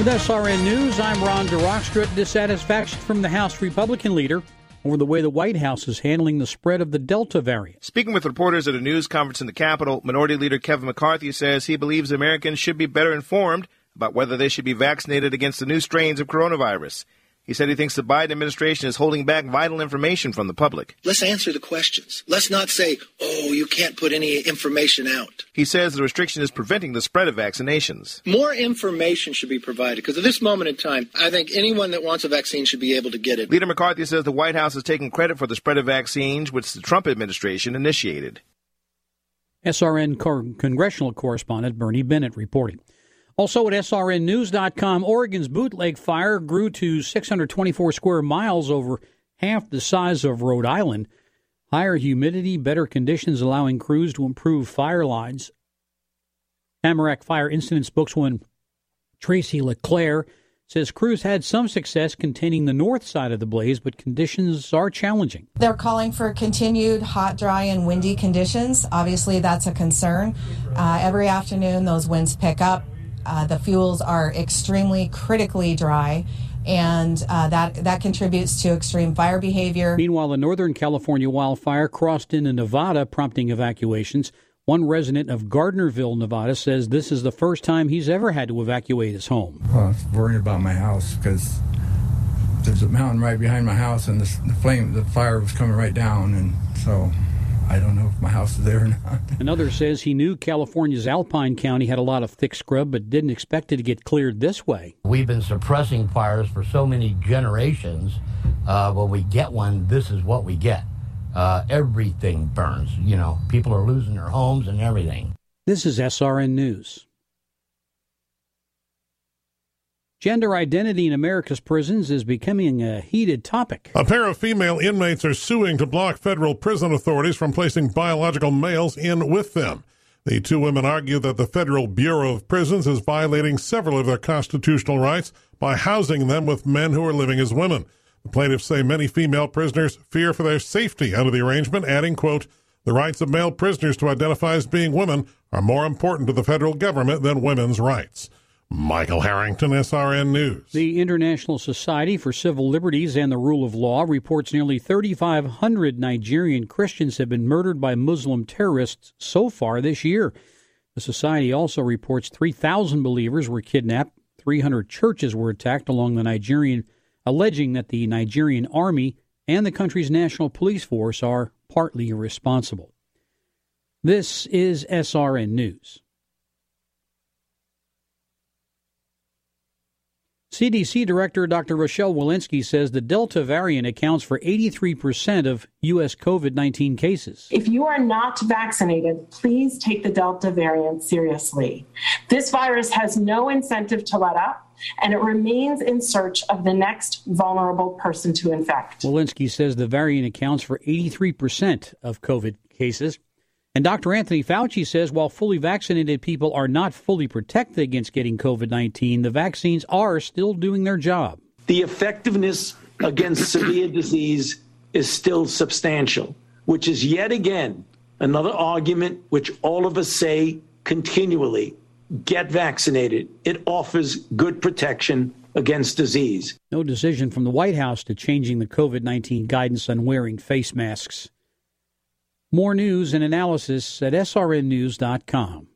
With SRN News, I'm Ron DeRockstra. Dissatisfaction from the House Republican leader over the way the White House is handling the spread of the Delta variant. Speaking with reporters at a news conference in the Capitol, Minority Leader Kevin McCarthy says he believes Americans should be better informed about whether they should be vaccinated against the new strains of coronavirus. He said he thinks the Biden administration is holding back vital information from the public. Let's answer the questions. Let's not say, oh, you can't put any information out. He says the restriction is preventing the spread of vaccinations. More information should be provided because at this moment in time, I think anyone that wants a vaccine should be able to get it. Leader McCarthy says the White House is taking credit for the spread of vaccines, which the Trump administration initiated. SRN congressional correspondent Bernie Bennett reporting. Also at srnnews.com, Oregon's bootleg fire grew to 624 square miles over half the size of Rhode Island. Higher humidity, better conditions allowing crews to improve fire lines. Tamarack Fire Incident spokeswoman Tracy LeClaire says crews had some success containing the north side of the blaze, but conditions are challenging. They're calling for continued hot, dry, and windy conditions. Obviously, that's a concern. Uh, every afternoon, those winds pick up. Uh, the fuels are extremely critically dry, and uh, that that contributes to extreme fire behavior. Meanwhile, a Northern California wildfire crossed into Nevada, prompting evacuations. One resident of Gardnerville, Nevada, says this is the first time he's ever had to evacuate his home. Well, I was worried about my house because there's a mountain right behind my house, and the, the flame, the fire was coming right down, and so I don't know if my house is there or not. Another says he knew California's Alpine County had a lot of thick scrub, but didn't expect it to get cleared this way. We've been suppressing fires for so many generations. Uh, when we get one, this is what we get. Uh, everything burns. You know, people are losing their homes and everything. This is SRN News. Gender identity in America's prisons is becoming a heated topic. A pair of female inmates are suing to block federal prison authorities from placing biological males in with them. The two women argue that the Federal Bureau of Prisons is violating several of their constitutional rights by housing them with men who are living as women. The plaintiffs say many female prisoners fear for their safety under the arrangement, adding, quote, the rights of male prisoners to identify as being women are more important to the federal government than women's rights. Michael Harrington, SRN News. The International Society for Civil Liberties and the Rule of Law reports nearly 3,500 Nigerian Christians have been murdered by Muslim terrorists so far this year. The Society also reports 3,000 believers were kidnapped, 300 churches were attacked along the Nigerian, alleging that the Nigerian army and the country's national police force are partly responsible. This is SRN News. CDC Director Dr. Rochelle Walensky says the Delta variant accounts for 83% of U.S. COVID 19 cases. If you are not vaccinated, please take the Delta variant seriously. This virus has no incentive to let up, and it remains in search of the next vulnerable person to infect. Walensky says the variant accounts for 83% of COVID cases. And Dr. Anthony Fauci says while fully vaccinated people are not fully protected against getting COVID 19, the vaccines are still doing their job. The effectiveness against severe disease is still substantial, which is yet again another argument which all of us say continually get vaccinated. It offers good protection against disease. No decision from the White House to changing the COVID 19 guidance on wearing face masks. More news and analysis at srnnews.com.